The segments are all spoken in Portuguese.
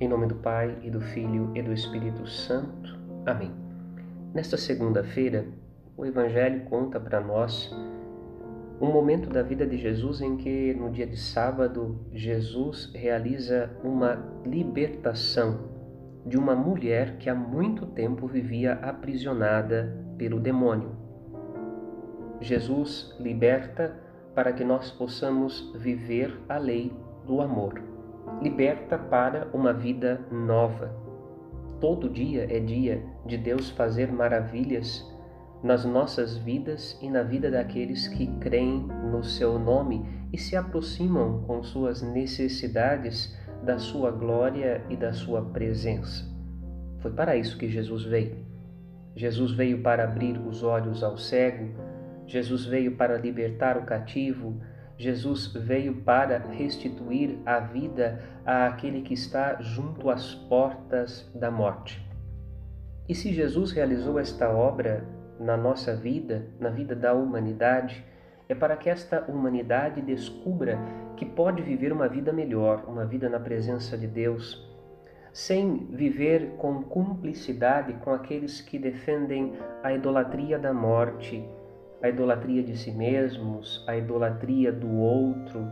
Em nome do Pai e do Filho e do Espírito Santo. Amém. Nesta segunda-feira, o Evangelho conta para nós um momento da vida de Jesus em que, no dia de sábado, Jesus realiza uma libertação de uma mulher que há muito tempo vivia aprisionada pelo demônio. Jesus liberta para que nós possamos viver a lei do amor. Liberta para uma vida nova. Todo dia é dia de Deus fazer maravilhas nas nossas vidas e na vida daqueles que creem no seu nome e se aproximam com suas necessidades da sua glória e da sua presença. Foi para isso que Jesus veio. Jesus veio para abrir os olhos ao cego, Jesus veio para libertar o cativo, Jesus veio para restituir a vida àquele que está junto às portas da morte. E se Jesus realizou esta obra na nossa vida, na vida da humanidade, é para que esta humanidade descubra que pode viver uma vida melhor, uma vida na presença de Deus, sem viver com cumplicidade com aqueles que defendem a idolatria da morte, a idolatria de si mesmos, a idolatria do outro,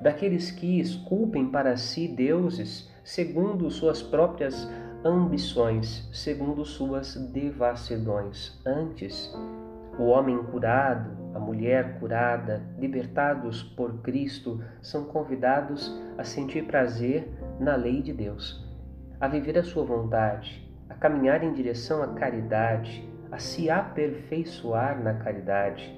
daqueles que esculpem para si deuses segundo suas próprias ambições, segundo suas devassidões. Antes, o homem curado, a mulher curada, libertados por Cristo, são convidados a sentir prazer na lei de Deus, a viver a sua vontade, a caminhar em direção à caridade, a se aperfeiçoar na caridade,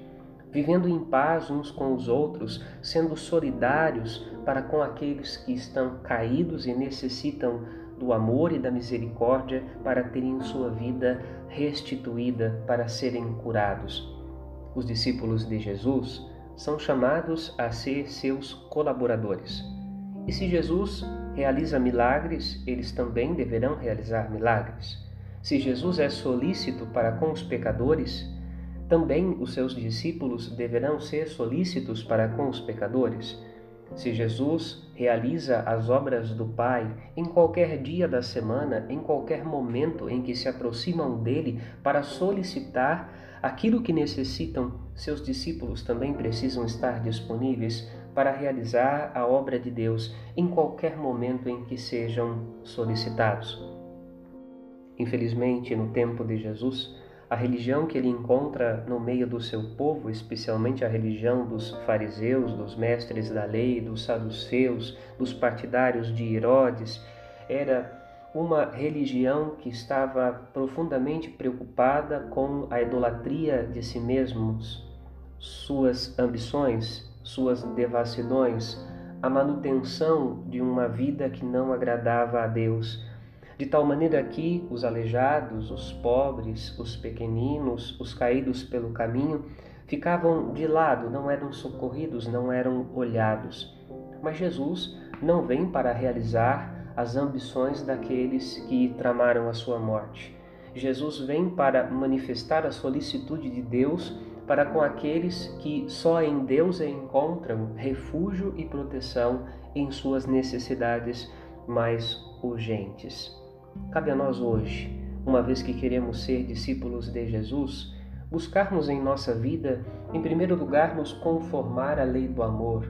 vivendo em paz uns com os outros, sendo solidários para com aqueles que estão caídos e necessitam do amor e da misericórdia para terem sua vida restituída, para serem curados. Os discípulos de Jesus são chamados a ser seus colaboradores. E se Jesus realiza milagres, eles também deverão realizar milagres. Se Jesus é solícito para com os pecadores, também os seus discípulos deverão ser solícitos para com os pecadores. Se Jesus realiza as obras do Pai em qualquer dia da semana, em qualquer momento em que se aproximam dele para solicitar aquilo que necessitam, seus discípulos também precisam estar disponíveis para realizar a obra de Deus em qualquer momento em que sejam solicitados. Infelizmente, no tempo de Jesus, a religião que ele encontra no meio do seu povo, especialmente a religião dos fariseus, dos mestres da lei, dos saduceus, dos partidários de Herodes, era uma religião que estava profundamente preocupada com a idolatria de si mesmos, suas ambições, suas devassidões, a manutenção de uma vida que não agradava a Deus de tal maneira que os aleijados, os pobres, os pequeninos, os caídos pelo caminho ficavam de lado, não eram socorridos, não eram olhados. Mas Jesus não vem para realizar as ambições daqueles que tramaram a sua morte. Jesus vem para manifestar a solicitude de Deus para com aqueles que só em Deus encontram refúgio e proteção em suas necessidades mais urgentes. Cabe a nós hoje, uma vez que queremos ser discípulos de Jesus, buscarmos em nossa vida, em primeiro lugar, nos conformar à lei do amor,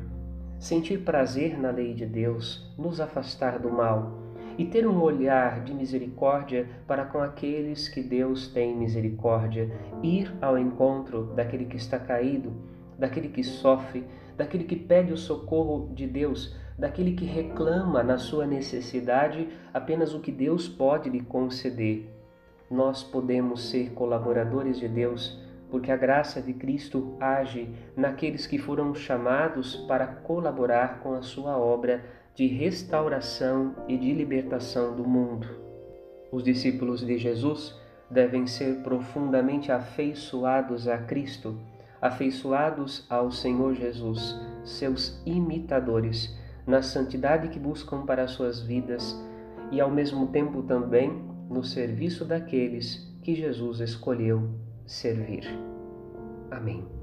sentir prazer na lei de Deus, nos afastar do mal e ter um olhar de misericórdia para com aqueles que Deus tem misericórdia, ir ao encontro daquele que está caído, daquele que sofre, daquele que pede o socorro de Deus daquele que reclama na sua necessidade apenas o que Deus pode lhe conceder. Nós podemos ser colaboradores de Deus porque a graça de Cristo age naqueles que foram chamados para colaborar com a sua obra de restauração e de libertação do mundo. Os discípulos de Jesus devem ser profundamente afeiçoados a Cristo, afeiçoados ao Senhor Jesus, seus imitadores na santidade que buscam para as suas vidas e ao mesmo tempo também no serviço daqueles que Jesus escolheu servir. Amém.